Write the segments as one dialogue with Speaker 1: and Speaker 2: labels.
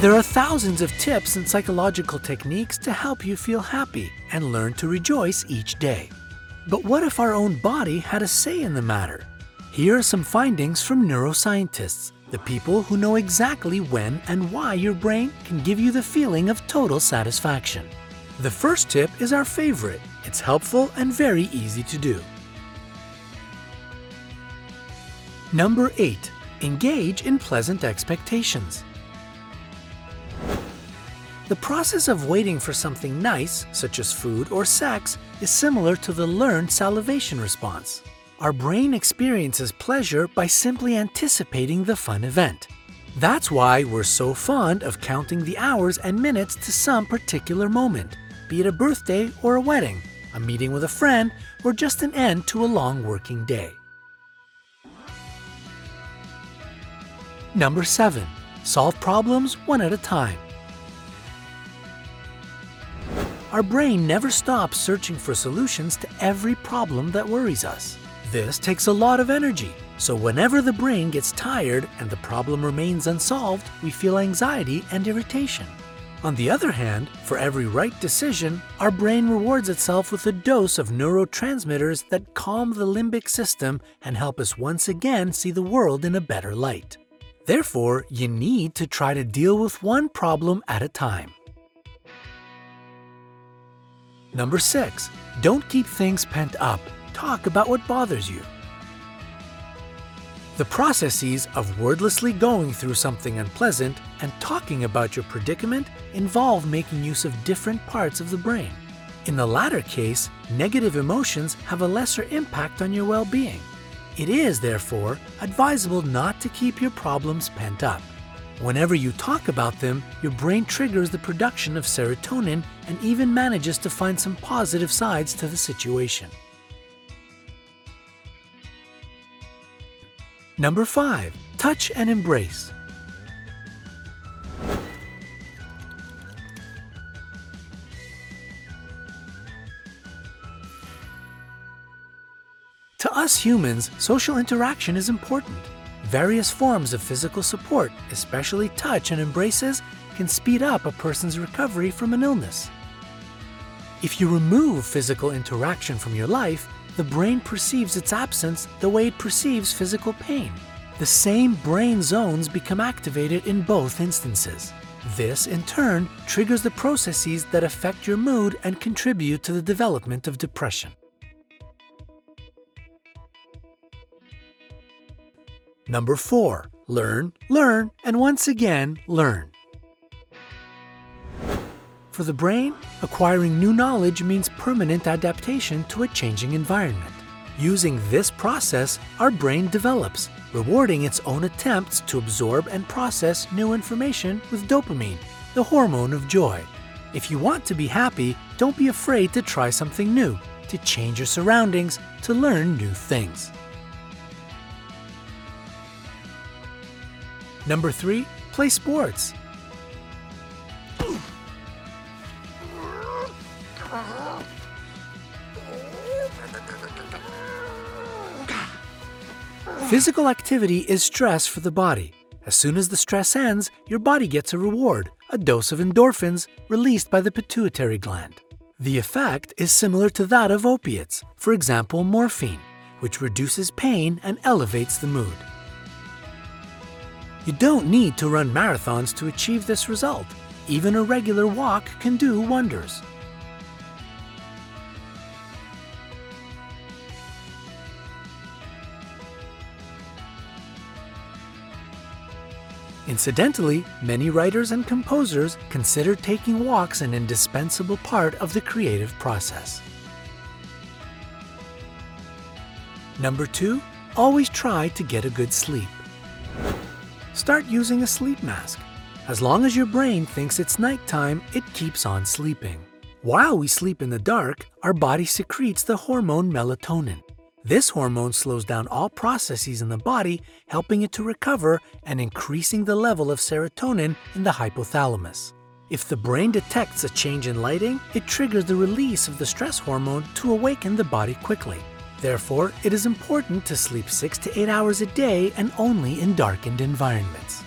Speaker 1: There are thousands of tips and psychological techniques to help you feel happy and learn to rejoice each day. But what if our own body had a say in the matter? Here are some findings from neuroscientists, the people who know exactly when and why your brain can give you the feeling of total satisfaction. The first tip is our favorite. It's helpful and very easy to do. Number 8. Engage in pleasant expectations. The process of waiting for something nice, such as food or sex, is similar to the learned salivation response. Our brain experiences pleasure by simply anticipating the fun event. That's why we're so fond of counting the hours and minutes to some particular moment, be it a birthday or a wedding, a meeting with a friend, or just an end to a long working day. Number 7. Solve problems one at a time. Our brain never stops searching for solutions to every problem that worries us. This takes a lot of energy, so whenever the brain gets tired and the problem remains unsolved, we feel anxiety and irritation. On the other hand, for every right decision, our brain rewards itself with a dose of neurotransmitters that calm the limbic system and help us once again see the world in a better light. Therefore, you need to try to deal with one problem at a time. Number 6. Don't keep things pent up. Talk about what bothers you. The processes of wordlessly going through something unpleasant and talking about your predicament involve making use of different parts of the brain. In the latter case, negative emotions have a lesser impact on your well being. It is, therefore, advisable not to keep your problems pent up. Whenever you talk about them, your brain triggers the production of serotonin and even manages to find some positive sides to the situation. Number 5. Touch and embrace. To us humans, social interaction is important. Various forms of physical support, especially touch and embraces, can speed up a person's recovery from an illness. If you remove physical interaction from your life, the brain perceives its absence the way it perceives physical pain. The same brain zones become activated in both instances. This, in turn, triggers the processes that affect your mood and contribute to the development of depression. Number 4. Learn, learn, and once again, learn. For the brain, acquiring new knowledge means permanent adaptation to a changing environment. Using this process, our brain develops, rewarding its own attempts to absorb and process new information with dopamine, the hormone of joy. If you want to be happy, don't be afraid to try something new, to change your surroundings, to learn new things. Number 3. Play sports. Physical activity is stress for the body. As soon as the stress ends, your body gets a reward, a dose of endorphins released by the pituitary gland. The effect is similar to that of opiates, for example, morphine, which reduces pain and elevates the mood. You don't need to run marathons to achieve this result. Even a regular walk can do wonders. Incidentally, many writers and composers consider taking walks an indispensable part of the creative process. Number 2. Always try to get a good sleep. Start using a sleep mask. As long as your brain thinks it's nighttime, it keeps on sleeping. While we sleep in the dark, our body secretes the hormone melatonin. This hormone slows down all processes in the body, helping it to recover and increasing the level of serotonin in the hypothalamus. If the brain detects a change in lighting, it triggers the release of the stress hormone to awaken the body quickly. Therefore, it is important to sleep 6 to 8 hours a day and only in darkened environments.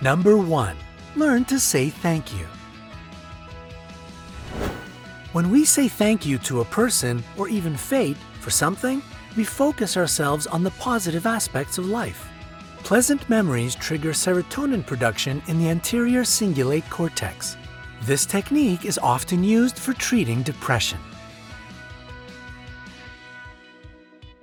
Speaker 1: Number 1. Learn to say thank you. When we say thank you to a person or even fate for something, we focus ourselves on the positive aspects of life. Pleasant memories trigger serotonin production in the anterior cingulate cortex. This technique is often used for treating depression.